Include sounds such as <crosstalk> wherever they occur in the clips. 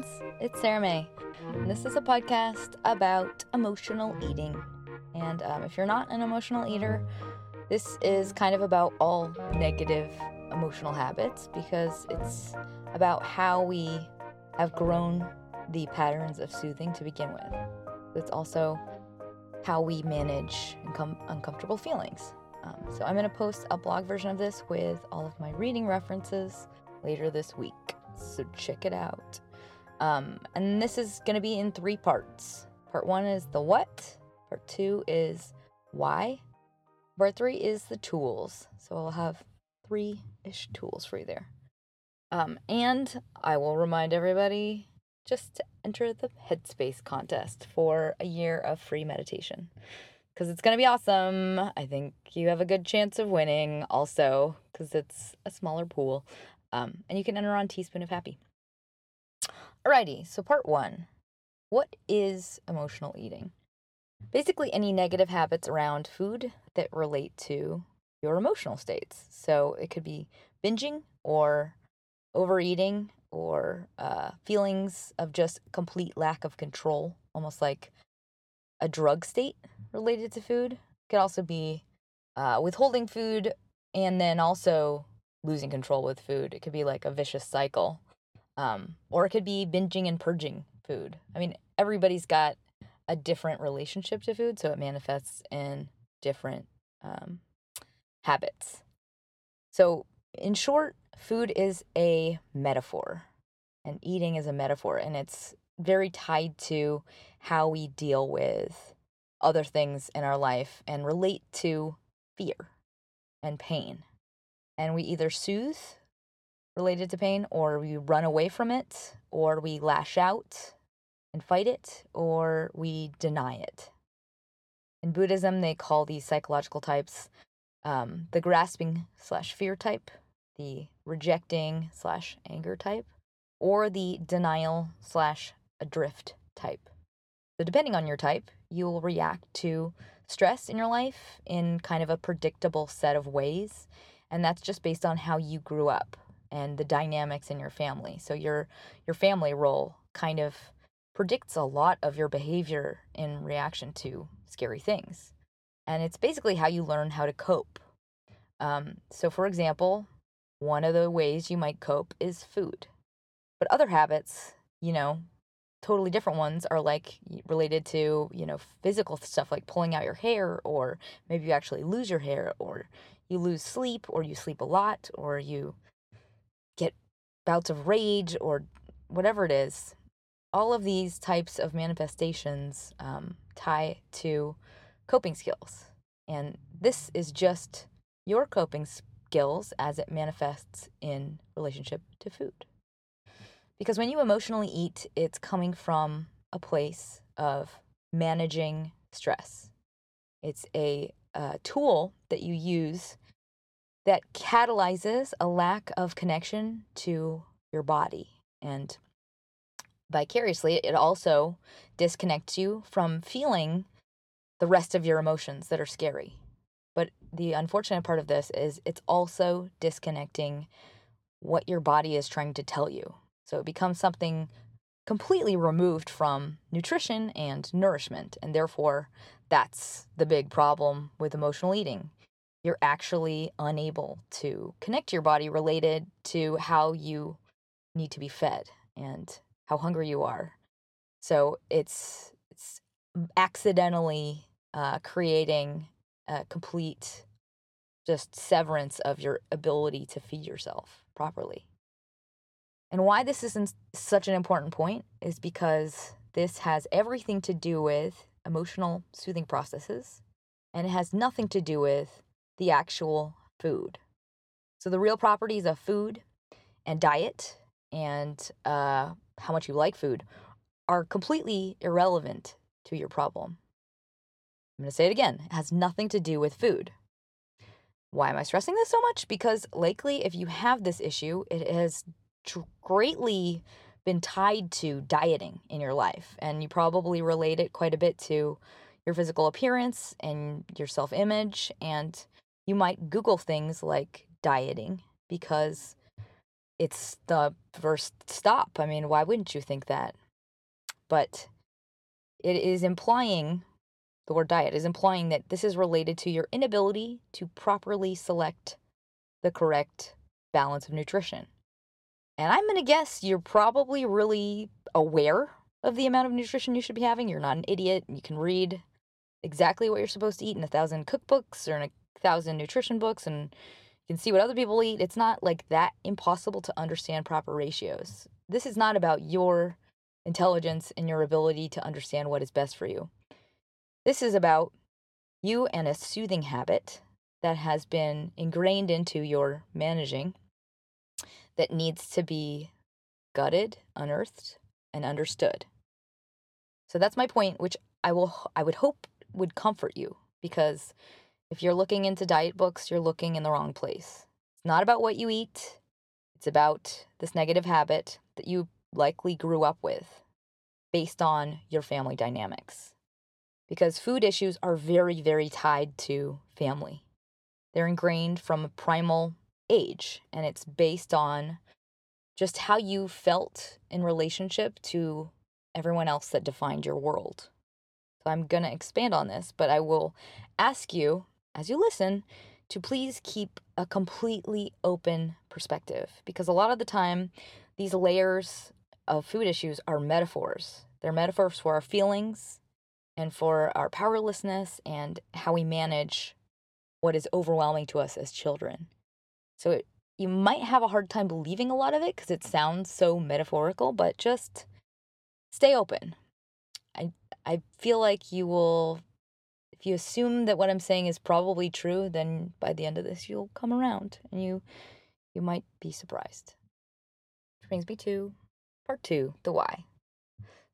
Friends. It's Sarah-May. And this is a podcast about emotional eating. And um, if you're not an emotional eater, this is kind of about all negative emotional habits because it's about how we have grown the patterns of soothing to begin with. It's also how we manage uncom- uncomfortable feelings. Um, so I'm going to post a blog version of this with all of my reading references later this week. So check it out. Um, and this is going to be in three parts. Part one is the what, part two is why, part three is the tools. So I'll have three ish tools for you there. Um, and I will remind everybody just to enter the Headspace contest for a year of free meditation because it's going to be awesome. I think you have a good chance of winning also because it's a smaller pool. Um, and you can enter on Teaspoon of Happy. Alrighty, so part one What is emotional eating? Basically, any negative habits around food that relate to your emotional states. So it could be binging or overeating or uh, feelings of just complete lack of control, almost like a drug state related to food. It could also be uh, withholding food and then also losing control with food. It could be like a vicious cycle. Um, or it could be binging and purging food. I mean, everybody's got a different relationship to food, so it manifests in different um, habits. So, in short, food is a metaphor, and eating is a metaphor, and it's very tied to how we deal with other things in our life and relate to fear and pain. And we either soothe related to pain, or we run away from it, or we lash out and fight it, or we deny it. In Buddhism, they call these psychological types um, the grasping slash fear type, the rejecting slash anger type, or the denial slash adrift type. So, depending on your type, you will react to stress in your life in kind of a predictable set of ways. And that's just based on how you grew up and the dynamics in your family. So, your, your family role kind of predicts a lot of your behavior in reaction to scary things. And it's basically how you learn how to cope. Um, so, for example, one of the ways you might cope is food. But other habits, you know, totally different ones are like related to, you know, physical stuff like pulling out your hair, or maybe you actually lose your hair, or you lose sleep, or you sleep a lot, or you bouts of rage, or whatever it is. All of these types of manifestations um, tie to coping skills. And this is just your coping skills as it manifests in relationship to food. Because when you emotionally eat, it's coming from a place of managing stress. It's a, a tool that you use that catalyzes a lack of connection to your body. And vicariously, it also disconnects you from feeling the rest of your emotions that are scary. But the unfortunate part of this is it's also disconnecting what your body is trying to tell you. So it becomes something completely removed from nutrition and nourishment. And therefore, that's the big problem with emotional eating. You're actually unable to connect your body related to how you need to be fed and how hungry you are. So it's it's accidentally uh, creating a complete just severance of your ability to feed yourself properly. And why this isn't such an important point is because this has everything to do with emotional soothing processes and it has nothing to do with the actual food. So, the real properties of food and diet and uh, how much you like food are completely irrelevant to your problem. I'm going to say it again it has nothing to do with food. Why am I stressing this so much? Because likely, if you have this issue, it has greatly been tied to dieting in your life. And you probably relate it quite a bit to your physical appearance and your self image. And you might Google things like dieting because it's the first stop. I mean, why wouldn't you think that? But it is implying the word diet is implying that this is related to your inability to properly select the correct balance of nutrition. And I'm going to guess you're probably really aware of the amount of nutrition you should be having. You're not an idiot. You can read exactly what you're supposed to eat in a thousand cookbooks or in a thousand nutrition books and you can see what other people eat. It's not like that impossible to understand proper ratios. This is not about your intelligence and your ability to understand what is best for you. This is about you and a soothing habit that has been ingrained into your managing that needs to be gutted, unearthed, and understood. So that's my point, which I will I would hope would comfort you because if you're looking into diet books, you're looking in the wrong place. It's not about what you eat. It's about this negative habit that you likely grew up with based on your family dynamics because food issues are very, very tied to family. They're ingrained from a primal age, and it's based on just how you felt in relationship to everyone else that defined your world. So I'm going to expand on this, but I will ask you as you listen to please keep a completely open perspective because a lot of the time these layers of food issues are metaphors. They're metaphors for our feelings, and for our powerlessness and how we manage what is overwhelming to us as children. So it, you might have a hard time believing a lot of it because it sounds so metaphorical, but just stay open. I I feel like you will if you assume that what I'm saying is probably true, then by the end of this you'll come around and you you might be surprised. Which brings me to part 2, the why.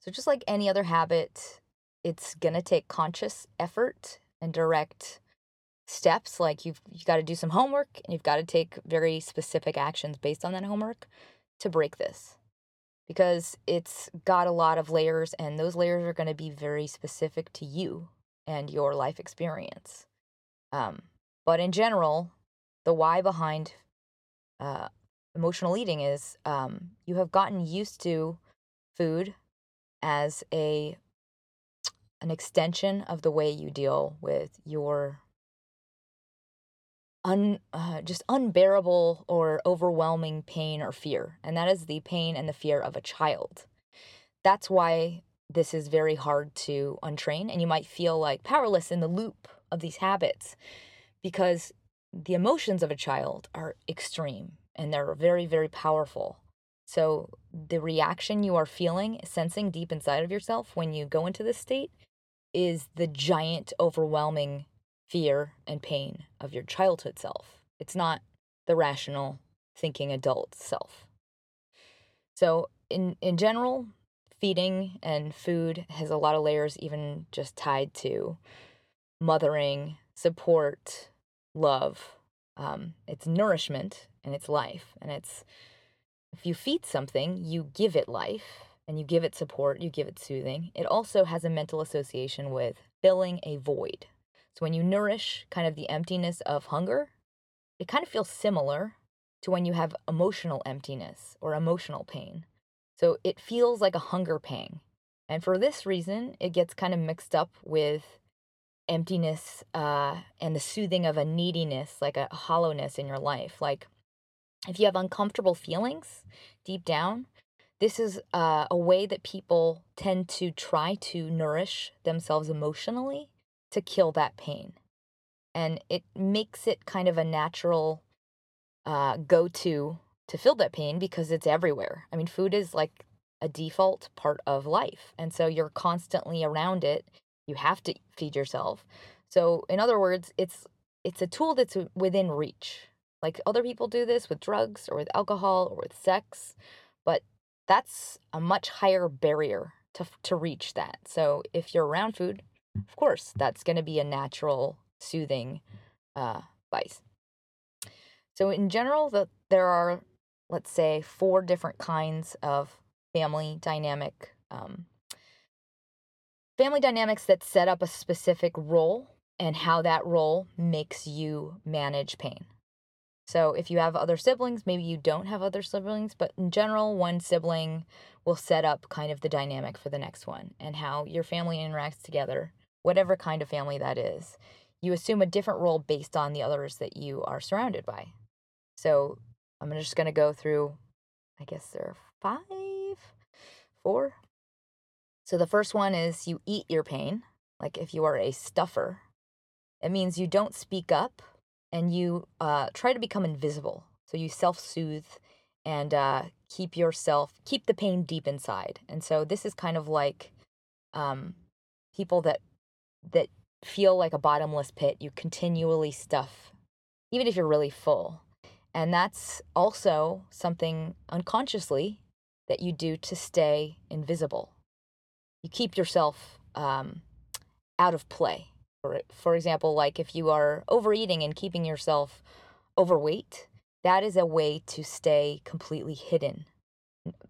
So just like any other habit, it's going to take conscious effort and direct steps like you've you got to do some homework and you've got to take very specific actions based on that homework to break this because it's got a lot of layers and those layers are going to be very specific to you and your life experience um, but in general the why behind uh, emotional eating is um, you have gotten used to food as a an extension of the way you deal with your un, uh, just unbearable or overwhelming pain or fear. And that is the pain and the fear of a child. That's why this is very hard to untrain. And you might feel like powerless in the loop of these habits because the emotions of a child are extreme and they're very, very powerful. So, the reaction you are feeling, sensing deep inside of yourself when you go into this state is the giant, overwhelming fear and pain of your childhood self. It's not the rational, thinking adult self. So, in, in general, feeding and food has a lot of layers, even just tied to mothering, support, love. Um, it's nourishment and it's life. And it's if you feed something, you give it life and you give it support, you give it soothing, it also has a mental association with filling a void. So when you nourish kind of the emptiness of hunger, it kind of feels similar to when you have emotional emptiness or emotional pain. So it feels like a hunger pang. And for this reason, it gets kind of mixed up with emptiness uh, and the soothing of a neediness, like a hollowness in your life. Like if you have uncomfortable feelings deep down, this is uh, a way that people tend to try to nourish themselves emotionally to kill that pain. And it makes it kind of a natural uh, go to to fill that pain because it's everywhere. I mean, food is like a default part of life. And so you're constantly around it. You have to feed yourself. So, in other words, it's it's a tool that's within reach. Like other people do this with drugs or with alcohol or with sex, but that's a much higher barrier to to reach that. So if you're around food, of course, that's going to be a natural soothing uh, vice. So in general, the, there are let's say four different kinds of family dynamic um, family dynamics that set up a specific role and how that role makes you manage pain. So if you have other siblings, maybe you don't have other siblings, but in general, one sibling will set up kind of the dynamic for the next one and how your family interacts together, whatever kind of family that is. You assume a different role based on the others that you are surrounded by. So I'm just going to go through, I guess there are five, four. So the first one is you eat your pain. Like if you are a stuffer, it means you don't speak up and you uh, try to become invisible. So you self soothe and uh, keep yourself, keep the pain deep inside. And so this is kind of like um, people that that feel like a bottomless pit. You continually stuff, even if you're really full. And that's also something unconsciously that you do to stay invisible. You keep yourself um, out of play. For, for example, like if you are overeating and keeping yourself overweight, that is a way to stay completely hidden,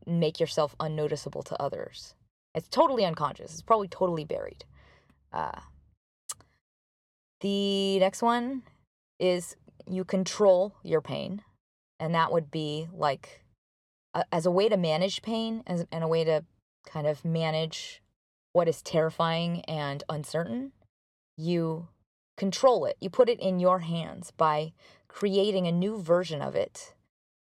make yourself unnoticeable to others. It's totally unconscious, it's probably totally buried. Uh, the next one is you control your pain, and that would be like a, as a way to manage pain as, and a way to kind of manage what is terrifying and uncertain. You control it. You put it in your hands by creating a new version of it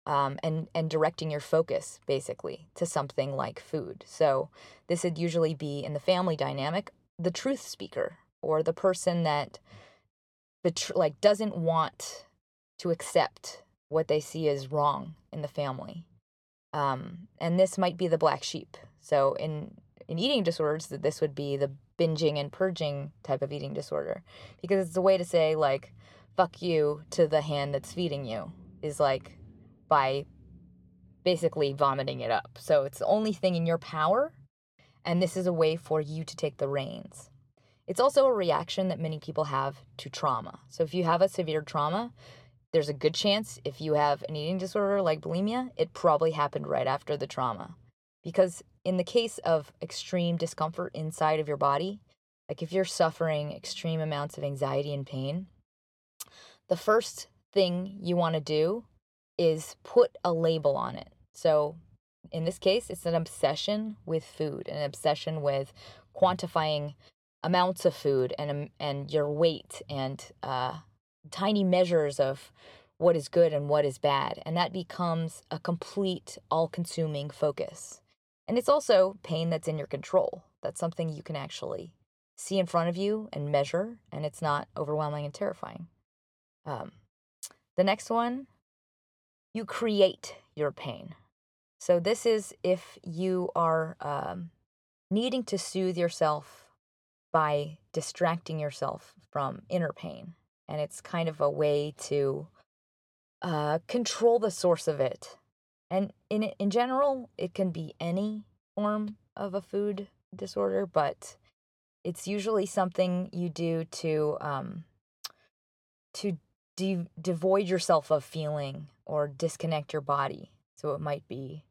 um, and and directing your focus basically to something like food. So this would usually be in the family dynamic, the truth speaker or the person that the tr- like doesn't want to accept what they see as wrong in the family. Um, and this might be the black sheep. So in in eating disorders, that this would be the binging and purging type of eating disorder, because it's a way to say like "fuck you" to the hand that's feeding you is like by basically vomiting it up. So it's the only thing in your power, and this is a way for you to take the reins. It's also a reaction that many people have to trauma. So if you have a severe trauma, there's a good chance if you have an eating disorder like bulimia, it probably happened right after the trauma. Because in the case of extreme discomfort inside of your body, like if you're suffering extreme amounts of anxiety and pain, the first thing you want to do is put a label on it. So in this case, it's an obsession with food, an obsession with quantifying amounts of food and um, and your weight and uh, tiny measures of what is good and what is bad. And that becomes a complete, all consuming focus. And it's also pain that's in your control. That's something you can actually see in front of you and measure, and it's not overwhelming and terrifying. Um, the next one, you create your pain. So, this is if you are um, needing to soothe yourself by distracting yourself from inner pain and it's kind of a way to uh, control the source of it. And in in general, it can be any form of a food disorder, but it's usually something you do to um, to de- devoid yourself of feeling or disconnect your body. So it might be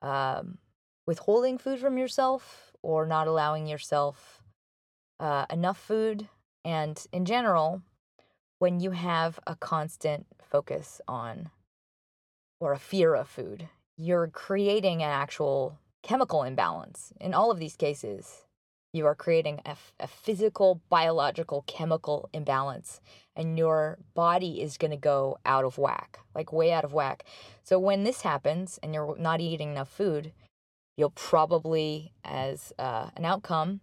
um, withholding food from yourself or not allowing yourself uh, enough food. And in general, when you have a constant focus on or a fear of food, you're creating an actual chemical imbalance. In all of these cases, you are creating a, a physical, biological, chemical imbalance, and your body is going to go out of whack, like way out of whack. So, when this happens and you're not eating enough food, you'll probably, as uh, an outcome,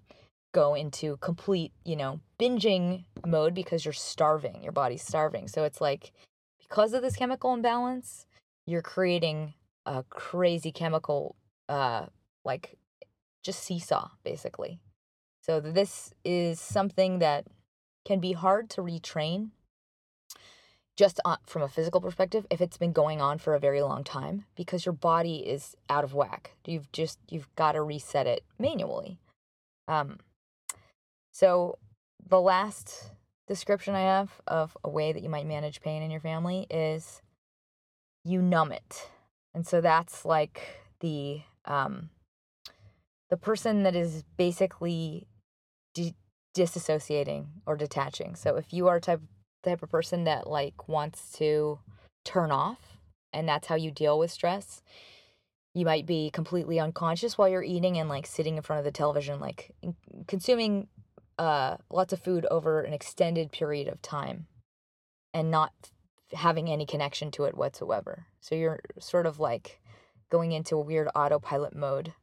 go into complete, you know, binging mode because you're starving, your body's starving. So it's like because of this chemical imbalance, you're creating a crazy chemical uh like just seesaw basically. So this is something that can be hard to retrain just from a physical perspective if it's been going on for a very long time because your body is out of whack you've just you've got to reset it manually um so the last description i have of a way that you might manage pain in your family is you numb it. And so that's like the um the person that is basically de- disassociating or detaching. So if you are type type of person that like wants to turn off and that's how you deal with stress you might be completely unconscious while you're eating and like sitting in front of the television like consuming uh lots of food over an extended period of time and not having any connection to it whatsoever. So you're sort of like going into a weird autopilot mode.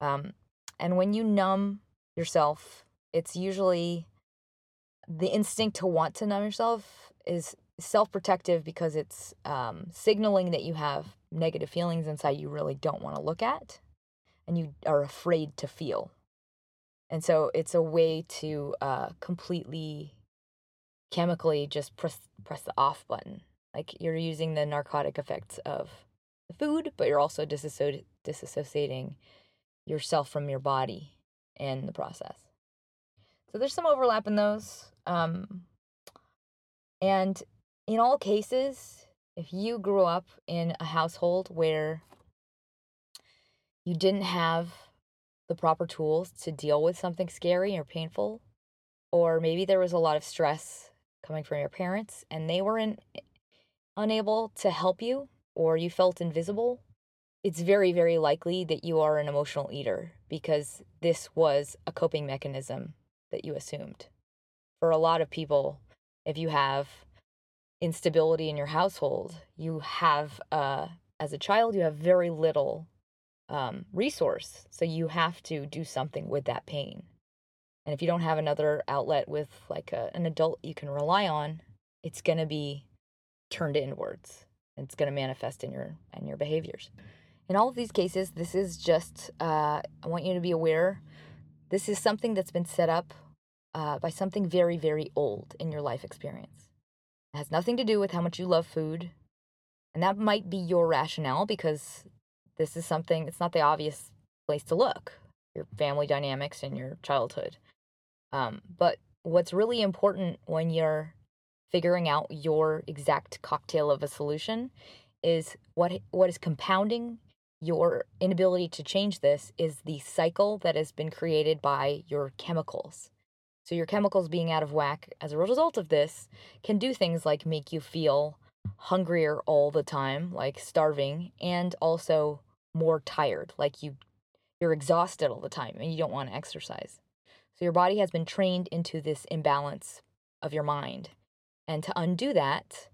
Um and when you numb yourself it's usually the instinct to want to numb yourself is self-protective because it's um, signaling that you have negative feelings inside you really don't want to look at and you are afraid to feel and so it's a way to uh, completely chemically just press press the off button. Like you're using the narcotic effects of the food but you're also disassoci- disassociating yourself from your body in the process. So there's some overlap in those um, and in all cases, if you grew up in a household where you didn't have the proper tools to deal with something scary or painful, or maybe there was a lot of stress coming from your parents and they weren't unable to help you, or you felt invisible, it's very, very likely that you are an emotional eater because this was a coping mechanism that you assumed. For a lot of people, if you have instability in your household, you have, uh, as a child, you have very little um, resource. So you have to do something with that pain. And if you don't have another outlet with like a, an adult you can rely on, it's going to be turned inwards. It's going to manifest in your in your behaviors. In all of these cases, this is just uh, I want you to be aware. This is something that's been set up uh, by something very, very old in your life experience. It has nothing to do with how much you love food. And that might be your rationale because this is something, it's not the obvious place to look your family dynamics and your childhood. Um, but what's really important when you're figuring out your exact cocktail of a solution is what what is compounding your inability to change this is the cycle that has been created by your chemicals. So your chemicals being out of whack as a result of this can do things like make you feel hungrier all the time, like starving, and also more tired, like you you're exhausted all the time and you don't want to exercise. So your body has been trained into this imbalance of your mind. And to undo that,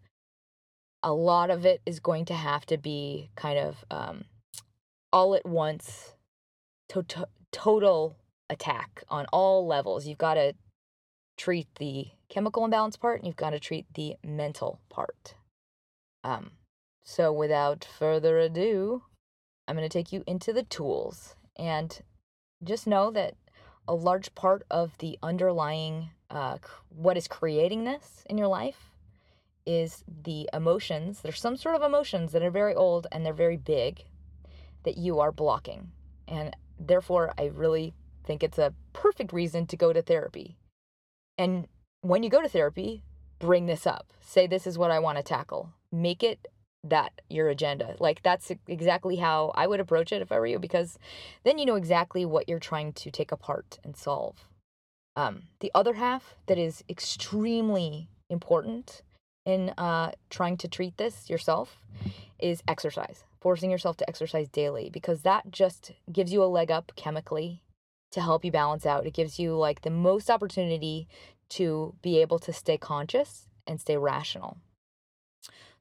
a lot of it is going to have to be kind of um, all at once, to- to- total attack on all levels. You've got to treat the chemical imbalance part and you've got to treat the mental part. Um, so without further ado, I'm going to take you into the tools and just know that a large part of the underlying uh, what is creating this in your life is the emotions. There's some sort of emotions that are very old and they're very big that you are blocking. And therefore, I really think it's a perfect reason to go to therapy and when you go to therapy, bring this up. Say, this is what I want to tackle. Make it that your agenda. Like, that's exactly how I would approach it if I were you, because then you know exactly what you're trying to take apart and solve. Um, the other half that is extremely important in uh, trying to treat this yourself is exercise, forcing yourself to exercise daily, because that just gives you a leg up chemically to help you balance out. It gives you like the most opportunity to be able to stay conscious and stay rational.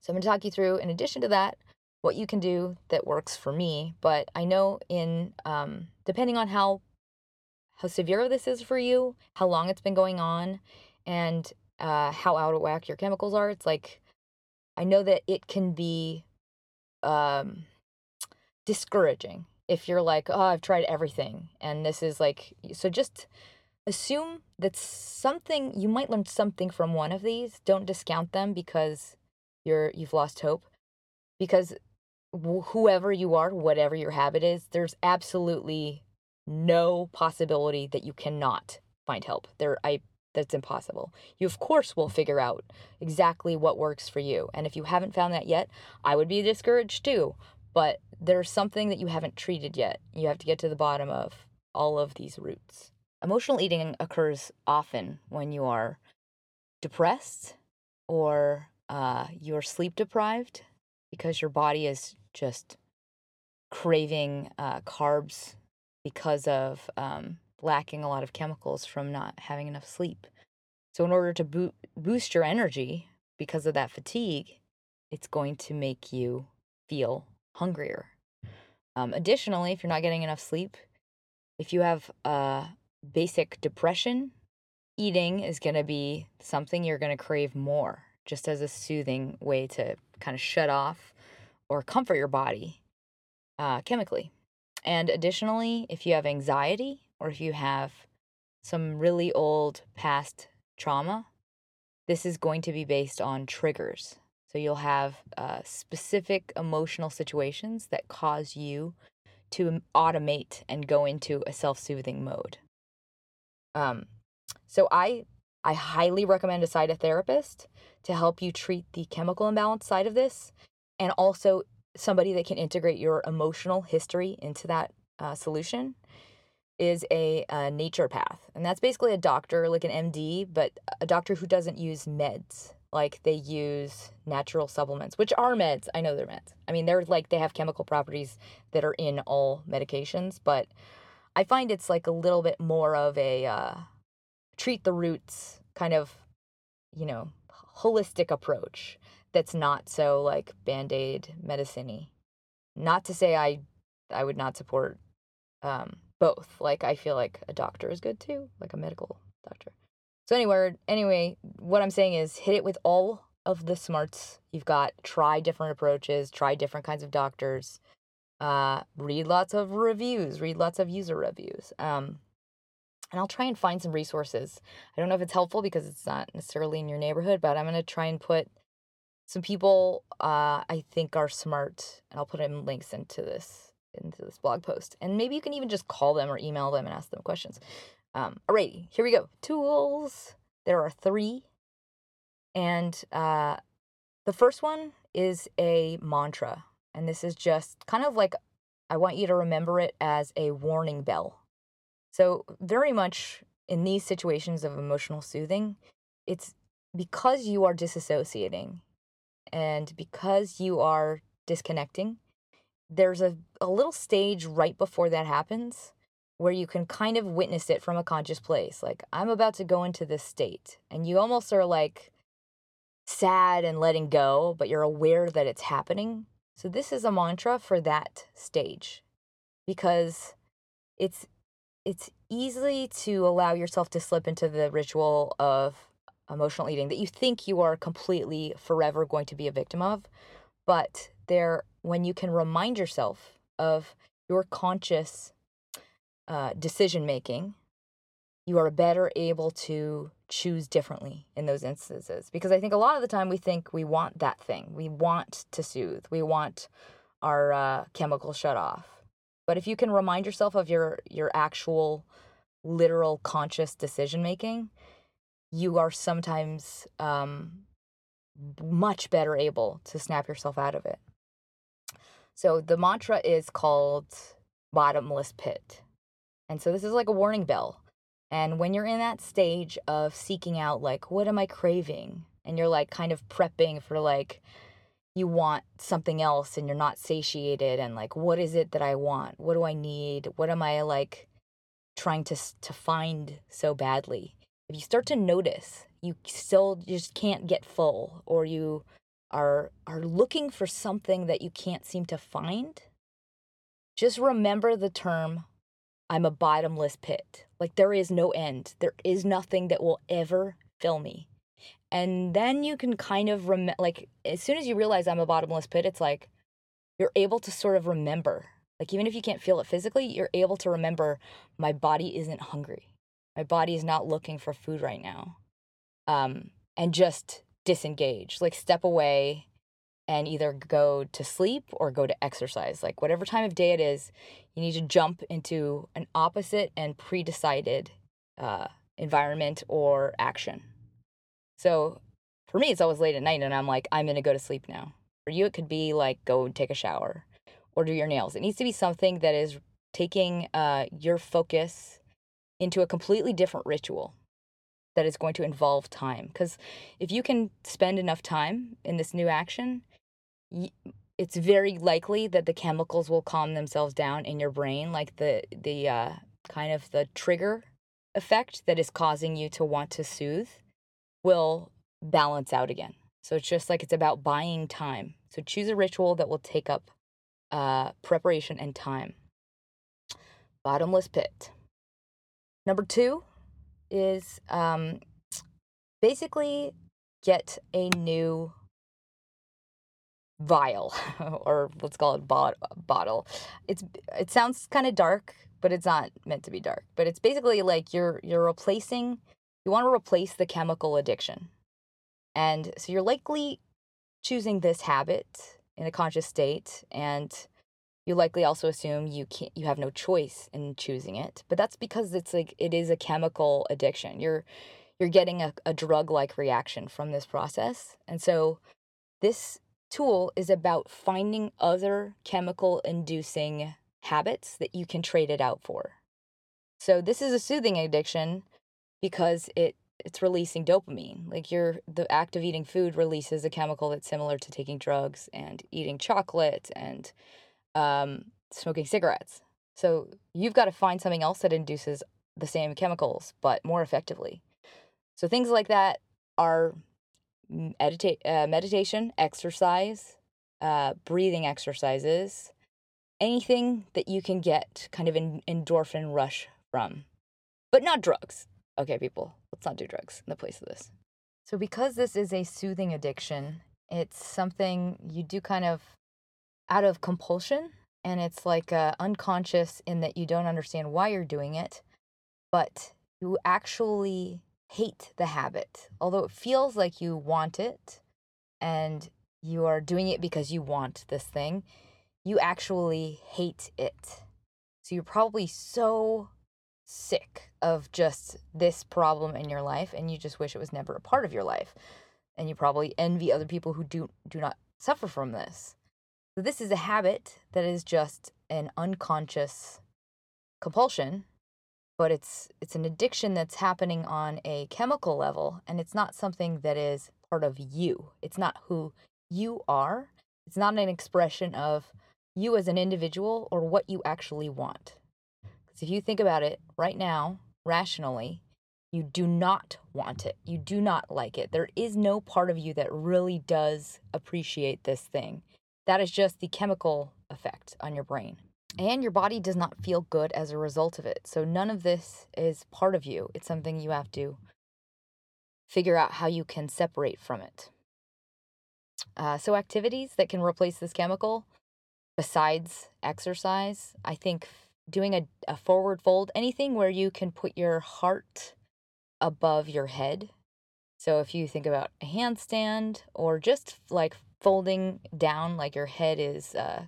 So I'm going to talk you through, in addition to that, what you can do that works for me. But I know in um, depending on how how severe this is for you, how long it's been going on, and uh, how out of whack your chemicals are, it's like I know that it can be um, discouraging if you're like, oh, I've tried everything and this is like, so just assume that something, you might learn something from one of these. Don't discount them because you're you've lost hope because wh- whoever you are, whatever your habit is, there's absolutely no possibility that you cannot find help. There I that's impossible. You of course will figure out exactly what works for you. And if you haven't found that yet, I would be discouraged too. But there's something that you haven't treated yet. You have to get to the bottom of all of these roots. Emotional eating occurs often when you are depressed or uh, you're sleep deprived because your body is just craving uh, carbs because of um, lacking a lot of chemicals from not having enough sleep. So, in order to bo- boost your energy because of that fatigue, it's going to make you feel hungrier. Um, additionally, if you're not getting enough sleep, if you have uh, basic depression, eating is going to be something you're going to crave more, just as a soothing way to kind of shut off or comfort your body uh, chemically. And additionally, if you have anxiety or if you have some really old past trauma, this is going to be based on triggers. So you'll have uh, specific emotional situations that cause you to automate and go into a self-soothing mode. Um, so I I highly recommend a therapist to help you treat the chemical imbalance side of this, and also somebody that can integrate your emotional history into that uh, solution is a, a naturopath, and that's basically a doctor, like an MD, but a doctor who doesn't use meds like they use natural supplements, which are meds. I know they're meds. I mean, they're like they have chemical properties that are in all medications, but I find it's like a little bit more of a uh, treat the roots kind of, you know, holistic approach that's not so like band-aid medicine Not to say I I would not support um, both. Like I feel like a doctor is good too, like a medical doctor. So anyway, anyway, what I'm saying is hit it with all of the smarts you've got. Try different approaches. Try different kinds of doctors. Uh, read lots of reviews. Read lots of user reviews. Um, and I'll try and find some resources. I don't know if it's helpful because it's not necessarily in your neighborhood, but I'm gonna try and put some people uh, I think are smart, and I'll put in links into this into this blog post. And maybe you can even just call them or email them and ask them questions. Um, alrighty, here we go. Tools. There are three. And uh, the first one is a mantra. And this is just kind of like I want you to remember it as a warning bell. So, very much in these situations of emotional soothing, it's because you are disassociating and because you are disconnecting, there's a, a little stage right before that happens where you can kind of witness it from a conscious place. Like, I'm about to go into this state. And you almost are like sad and letting go, but you're aware that it's happening. So, this is a mantra for that stage because it's it's easy to allow yourself to slip into the ritual of emotional eating that you think you are completely forever going to be a victim of but there when you can remind yourself of your conscious uh, decision making, you are better able to choose differently in those instances. Because I think a lot of the time we think we want that thing, we want to soothe, we want our uh, chemical shut off. But if you can remind yourself of your your actual literal conscious decision making, you are sometimes um, much better able to snap yourself out of it. So the mantra is called bottomless pit. And so this is like a warning bell. And when you're in that stage of seeking out, like, what am I craving? And you're like kind of prepping for like, you want something else and you're not satiated and like what is it that i want? What do i need? What am i like trying to to find so badly? If you start to notice you still just can't get full or you are are looking for something that you can't seem to find just remember the term i'm a bottomless pit. Like there is no end. There is nothing that will ever fill me and then you can kind of rem- like as soon as you realize i'm a bottomless pit it's like you're able to sort of remember like even if you can't feel it physically you're able to remember my body isn't hungry my body is not looking for food right now um and just disengage like step away and either go to sleep or go to exercise. Like whatever time of day it is, you need to jump into an opposite and pre decided uh, environment or action. So for me, it's always late at night and I'm like, I'm to go to sleep now. For you, it could be like go take a shower or do your nails. It needs to be something that is taking uh, your focus into a completely different ritual that is going to involve time. Because if you can spend enough time in this new action, it's very likely that the chemicals will calm themselves down in your brain, like the the uh, kind of the trigger effect that is causing you to want to soothe will balance out again. So it's just like it's about buying time. So choose a ritual that will take up uh, preparation and time. Bottomless pit. Number two is um, basically get a new vial <laughs> or let's call it bot- bottle. It's it sounds kind of dark, but it's not meant to be dark. But it's basically like you're you're replacing you want to replace the chemical addiction. And so you're likely choosing this habit in a conscious state and you likely also assume you can't you have no choice in choosing it but that's because it's like it is a chemical addiction you're you're getting a, a drug like reaction from this process and so this tool is about finding other chemical inducing habits that you can trade it out for so this is a soothing addiction because it it's releasing dopamine. Like your the act of eating food releases a chemical that's similar to taking drugs and eating chocolate and um, smoking cigarettes. So you've got to find something else that induces the same chemicals but more effectively. So things like that are medita- uh, meditation, exercise, uh, breathing exercises, anything that you can get kind of an endorphin rush from, but not drugs. Okay, people, let's not do drugs in the place of this. So, because this is a soothing addiction, it's something you do kind of out of compulsion. And it's like uh, unconscious in that you don't understand why you're doing it, but you actually hate the habit. Although it feels like you want it and you are doing it because you want this thing, you actually hate it. So you're probably so sick of just this problem in your life and you just wish it was never a part of your life and you probably envy other people who do do not suffer from this. So this is a habit that is just an unconscious compulsion but it's it's an addiction that's happening on a chemical level and it's not something that is part of you. It's not who you are. It's not an expression of you as an individual or what you actually want because if you think about it right now, rationally, you do not want it. You do not like it. There is no part of you that really does appreciate this thing. That is just the chemical effect on your brain. And your body does not feel good as a result of it. So none of this is part of you. It's something you have to figure out how you can separate from it. Uh, so, activities that can replace this chemical besides exercise, I think doing a, a forward fold, anything where you can put your heart above your head. So if you think about a handstand or just like folding down, like your head is uh,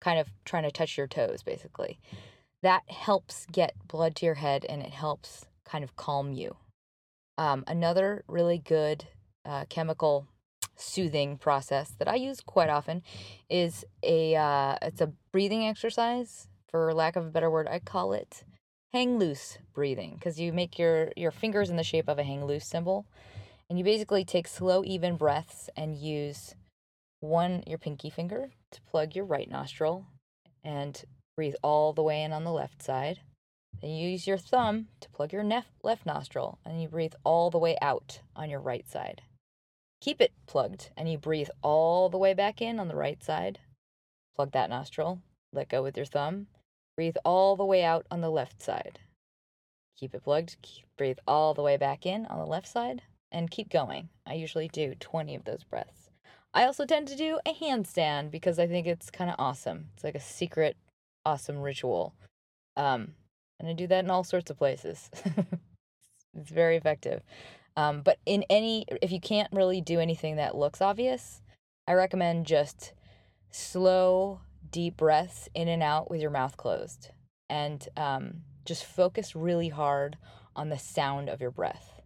kind of trying to touch your toes, basically, that helps get blood to your head and it helps kind of calm you. Um, another really good uh, chemical soothing process that I use quite often is a uh, it's a breathing exercise for lack of a better word, I call it hang loose breathing because you make your, your fingers in the shape of a hang loose symbol. And you basically take slow, even breaths and use one, your pinky finger, to plug your right nostril and breathe all the way in on the left side. Then you use your thumb to plug your nef- left nostril and you breathe all the way out on your right side. Keep it plugged and you breathe all the way back in on the right side. Plug that nostril, let go with your thumb, Breathe all the way out on the left side. Keep it plugged. Breathe all the way back in on the left side and keep going. I usually do 20 of those breaths. I also tend to do a handstand because I think it's kind of awesome. It's like a secret, awesome ritual. Um, and I do that in all sorts of places. <laughs> it's very effective. Um, but in any, if you can't really do anything that looks obvious, I recommend just slow, deep breaths in and out with your mouth closed. And um, just focus really hard on the sound of your breath.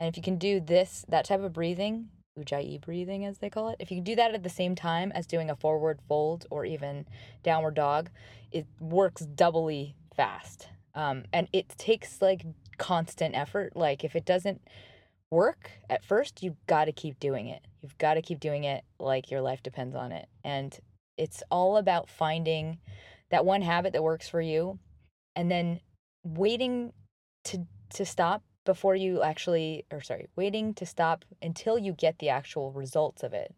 And if you can do this, that type of breathing, Ujjayi breathing as they call it, if you can do that at the same time as doing a forward fold or even downward dog, it works doubly fast. Um, and it takes like constant effort. Like if it doesn't work at first, you've got to keep doing it. You've got to keep doing it like your life depends on it. And it's all about finding that one habit that works for you and then waiting to to stop before you actually or sorry, waiting to stop until you get the actual results of it.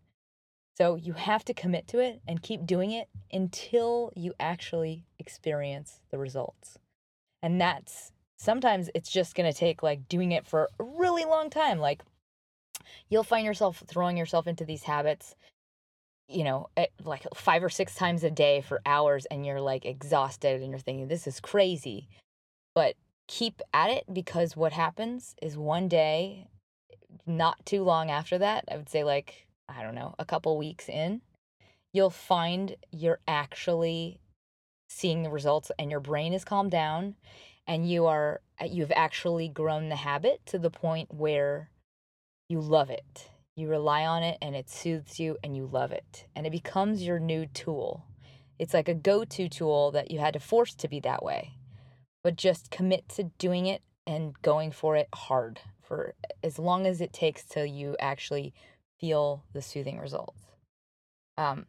So you have to commit to it and keep doing it until you actually experience the results. And that's sometimes it's just going to take like doing it for a really long time. Like you'll find yourself throwing yourself into these habits, you know, like five or six times a day for hours and you're like exhausted and you're thinking, this is crazy. But keep at it because what happens is one day, not too long after that, I would say like, I don't know, a couple weeks in, you'll find you're actually seeing the results and your brain is calmed down and you are uh, you've actually grown the habit to the point where you love it. You rely on it and it soothes you and you love it. And it becomes your new tool. It's like a go-to tool that you had to force to be that way. But just commit to doing it and going for it hard for as long as it takes till you actually feel the soothing results. Um,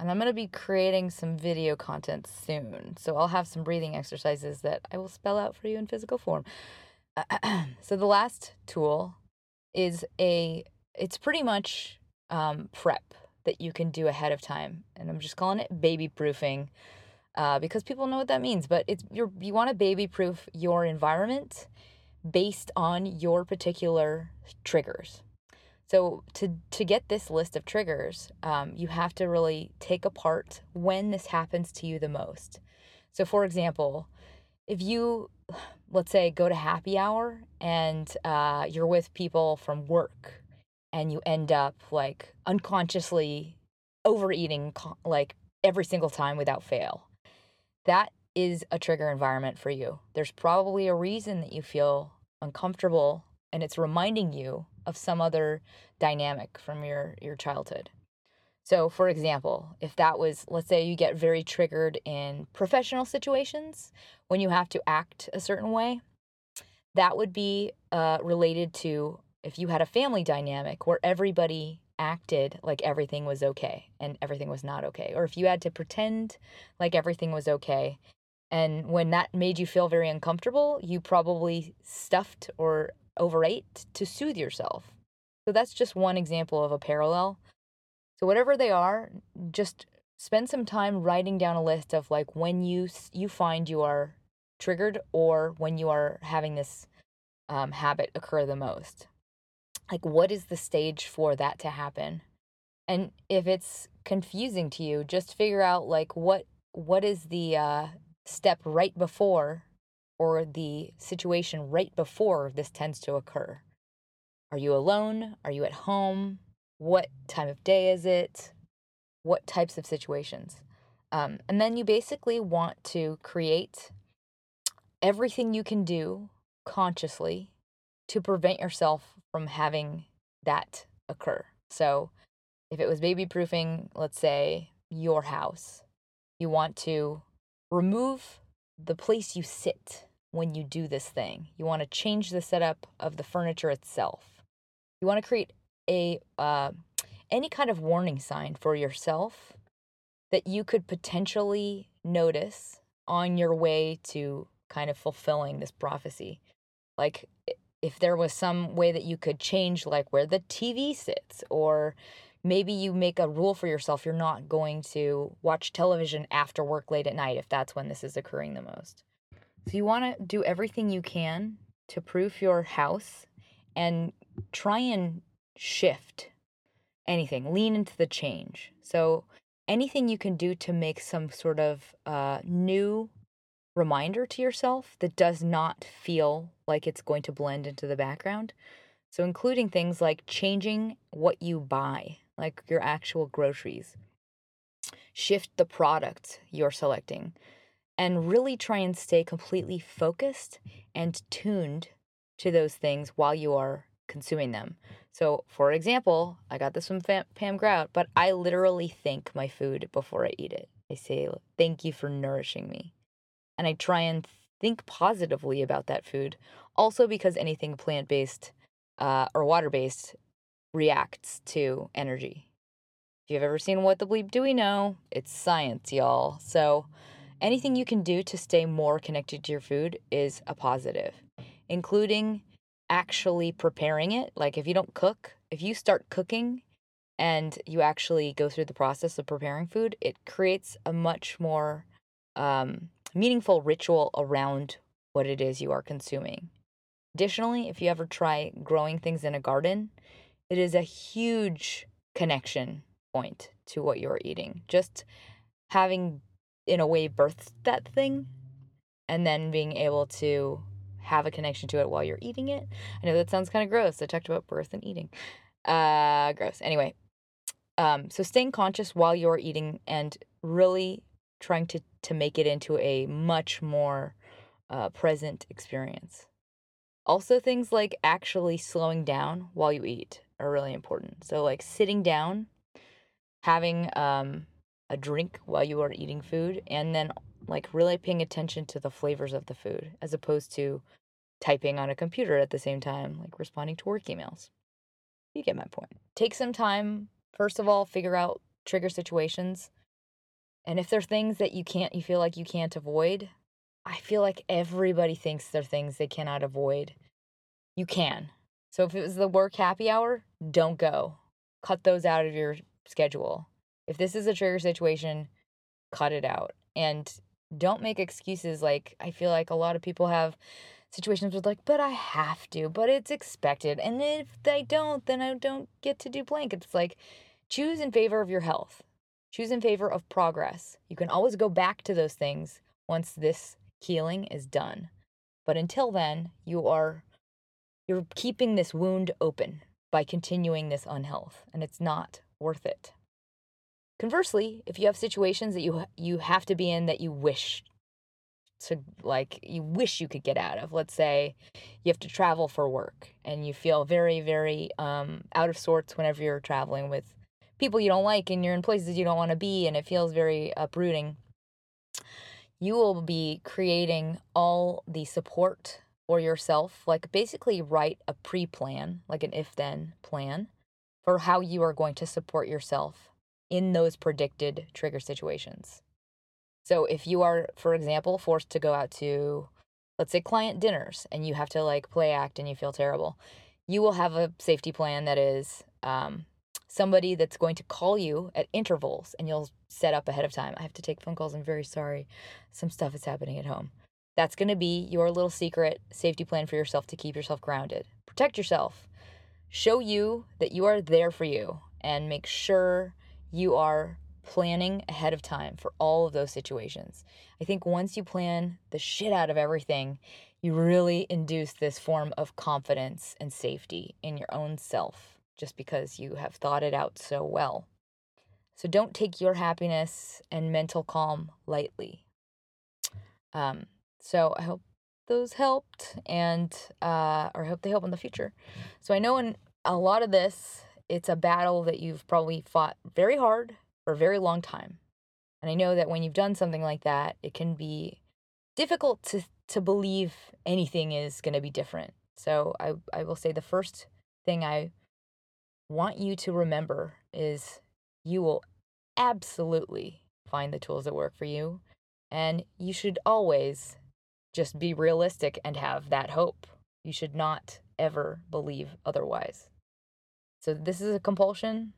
and I'm going to be creating some video content soon. So I'll have some breathing exercises that I will spell out for you in physical form. <clears throat> so the last tool is a, it's pretty much um, prep that you can do ahead of time. And I'm just calling it baby proofing uh, because people know what that means. But it's you're, you want to baby proof your environment based on your particular triggers. So to to get this list of triggers, um, you have to really take apart when this happens to you the most. So, for example, if you let's say go to happy hour and uh, you're with people from work and you end up like unconsciously overeating like every single time without fail, that is a trigger environment for you. There's probably a reason that you feel uncomfortable and it's reminding you of some other dynamic from your your childhood. So, for example, if that was, let's say you get very triggered in professional situations when you have to act a certain way, that would be uh, related to if you had a family dynamic where everybody acted like everything was okay and everything was not okay, or if you had to pretend like everything was okay. And when that made you feel very uncomfortable, you probably stuffed or overate to soothe yourself. So that's just one example of a parallel. So whatever they are, just spend some time writing down a list of like when you you find you are triggered or when you are having this um, habit occur the most. Like what is the stage for that to happen? And if it's confusing to you, just figure out like what what is the uh, step right before or the situation right before this tends to occur. Are you alone? Are you at home? What time of day is it? What types of situations? Um, and then you basically want to create everything you can do consciously to prevent yourself from having that occur. So, if it was baby proofing, let's say your house, you want to remove the place you sit when you do this thing. You want to change the setup of the furniture itself. You want to create a uh, any kind of warning sign for yourself that you could potentially notice on your way to kind of fulfilling this prophecy. Like if there was some way that you could change like where the TV sits or maybe you make a rule for yourself you're not going to watch television after work late at night if that's when this is occurring the most. So you want to do everything you can to proof your house and try and shift anything, lean into the change. So anything you can do to make some sort of uh, new reminder to yourself that does not feel like it's going to blend into the background. So, including things like changing what you buy. like your actual groceries. Shift the product you're selecting and really try and stay completely focused and tuned to those things while you are consuming them. So, for example, I got this from Pam Grout, but I literally thank my food before I eat it. I say, Thank you for nourishing me. And I try and think positively about that food. Also, because anything plant based uh, or water based reacts to energy. If you've ever seen What the Bleep Do We Know, it's science, y'all. So, anything you can do to stay more connected to your food is a positive, including actually preparing it. Like, if you don't cook, if you start cooking and you actually go through the process of preparing food, it creates a much more um, meaningful ritual around what it is you are consuming. Additionally, if you ever try growing things in a garden, it is a huge connection point to what you're eating. Just having, in a way, birthed that thing and then being able to have a connection to it while you're eating it. I know that sounds kind of gross. I talked about birth and eating. Uh, gross. Anyway, um, so staying conscious while you're eating and really trying to to make it into a much more uh, present experience. Also, things like actually slowing down while you eat are really important. So, like sitting down, having um, a drink while you are eating food, and then like really paying attention to the flavors of the food as opposed to typing on a computer at the same time, like responding to work emails. You get my point. Take some time, first of all, figure out trigger situations and if there are things that you can't, you feel like you can't avoid, I feel like everybody thinks there are things they cannot avoid. You can. So if it was the work happy hour, don't go. Cut those out of your schedule. If this is a trigger situation, cut it out. And don't make excuses like I feel like a lot of people have situations with like, but I have to, but it's expected. And if I don't, then I don't get to do blank. It's like choose in favor of your health. Choose in favor of progress. You can always go back to those things once this healing is done. But until then, you are you're keeping this wound open by continuing this unhealth, and it's not worth it. Conversely, if you have situations that you you have to be in that you wish to like you wish you could get out of, let's say you have to travel for work and you feel very very um, out of sorts whenever you're traveling with people you don't like and you're in places you don't want to be and it feels very uprooting, you will be creating all the support for yourself. Like basically write a pre plan, like an if then plan for how you are going to support yourself in those predicted trigger situations. So if you are, for example, forced to go out to, let's say, client dinners and you have to like play act and you feel terrible, you will have a safety plan that is um, somebody that's going to call you at intervals and you'll set up ahead of time. I have to take phone calls. I'm very sorry. Some stuff is happening at home. That's going to be your little secret safety plan for yourself to keep yourself grounded. Protect yourself. Show you that you are there for you and make sure you are planning ahead of time for all of those situations. I think once you plan the shit out of everything, you really induce this form of confidence and safety in your own self just because you have thought it out so well. So don't take your happiness and mental calm lightly. Um, so I hope those helped and uh, or I hope they help in the future. So I know in a lot of this, it's a battle that you've probably fought very hard for a very long time. And I know that when you've done something like that, it can be difficult to to believe anything is going to be different. So I I will say the first thing I want you to remember is you will absolutely find the tools that work for you. And you should always just be realistic and have that hope. You should not ever believe otherwise. So, this is a compulsion.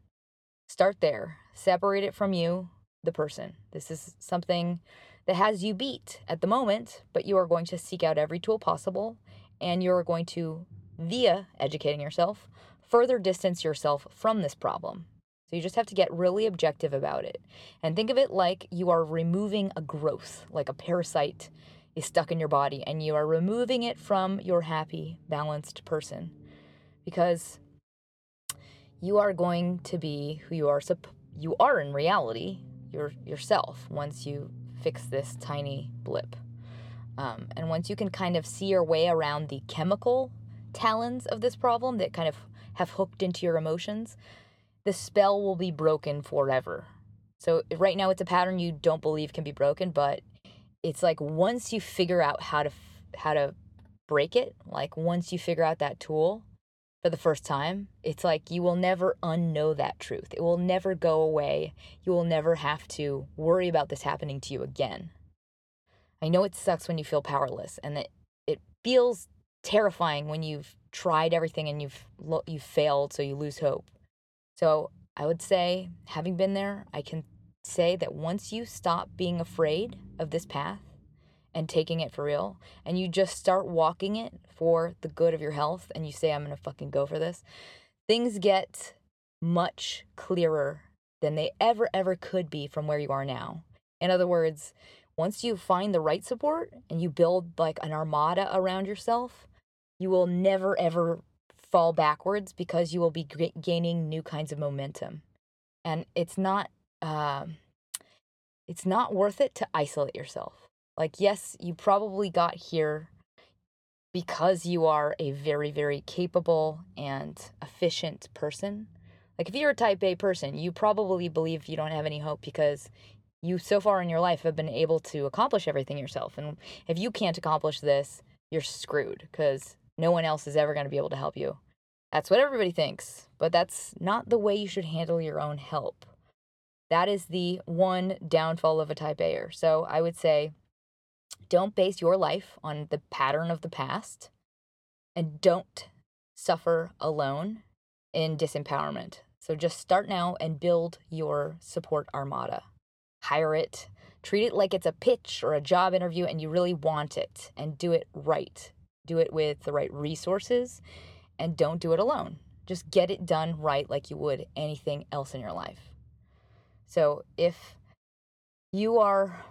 Start there. Separate it from you, the person. This is something that has you beat at the moment, but you are going to seek out every tool possible and you're going to, via educating yourself, further distance yourself from this problem. So you just have to get really objective about it. And think of it like you are removing a growth, like a parasite is stuck in your body, and you are removing it from your happy, balanced person. Because you are going to be who you are sup- you are in reality, your yourself once you fix this tiny blip. Um, and once you can kind of see your way around the chemical talons of this problem that kind of have hooked into your emotions, the spell will be broken forever. So right now it's a pattern you don't believe can be broken, but it's like once you figure out how to how to break it, like once you figure out that tool for the first time, it's like you will never unknow that truth. It will never go away. You will never have to worry about this happening to you again. I know it sucks when you feel powerless and that it feels terrifying when you've tried everything and you've you've failed so you lose hope. So, I would say having been there, I can say that once you stop being afraid of this path and taking it for real and you just start walking it for the good of your health and you say I'm to fucking go for this, things get much clearer than they ever ever could be from where you are now. In other words, once you find the right support and you build like an armada around yourself, you will never ever fall backwards because you will be gaining new kinds of momentum. And it's not um, it's not worth it to isolate yourself. Like, yes, you probably got here because you are a very, very capable and efficient person. Like, if you're a type A person, you probably believe you don't have any hope because you, so far in your life, have been able to accomplish everything yourself. And if you can't accomplish this, you're screwed because no one else is ever going to be able to help you. That's what everybody thinks, but that's not the way you should handle your own help. That is the one downfall of a type Aer. So I would say don't base your life on the pattern of the past and don't suffer alone in disempowerment. So just start now and build your support armada. Hire it, treat it like it's a pitch or a job interview and you really want it and do it right. Do it with the right resources and don't do it alone. Just get it done right like you would anything else in your life. So if you are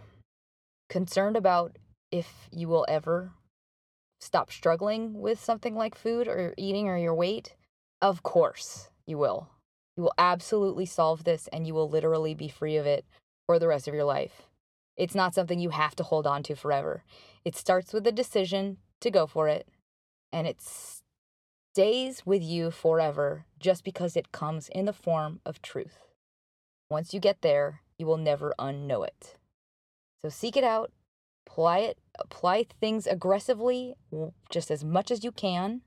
concerned about if you will ever stop struggling with something like food or eating or your weight, of course you will. You will absolutely solve this and you will literally be free of it for the rest of your life. It's not something you have to hold on to forever. It starts with a decision to go for it and it stays with you forever just because it comes in the form of truth. Once you get there, you will never unknow it. So seek it out, apply it, apply things aggressively, just as much as you can,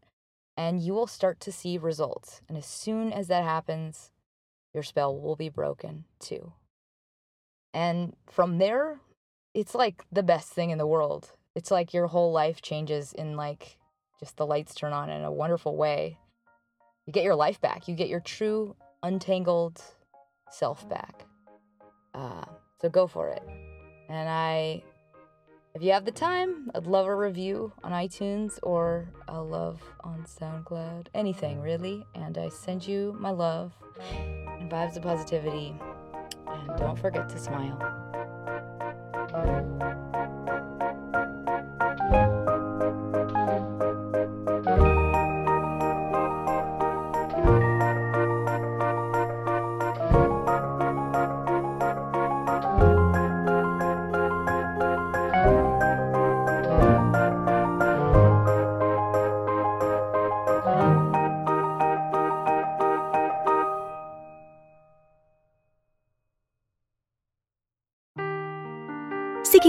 and you will start to see results. And as soon as that happens, your spell will be broken too. And from there, it's like the best thing in the world. It's like your whole life changes in like just the lights turn on in a wonderful way. You get your life back. You get your true, untangled, self back. Uh, so go for it. And I, if you have the time, I'd love a review on iTunes or a love on SoundCloud. Anything really. And I send you my love and vibes of positivity. And don't forget to smile.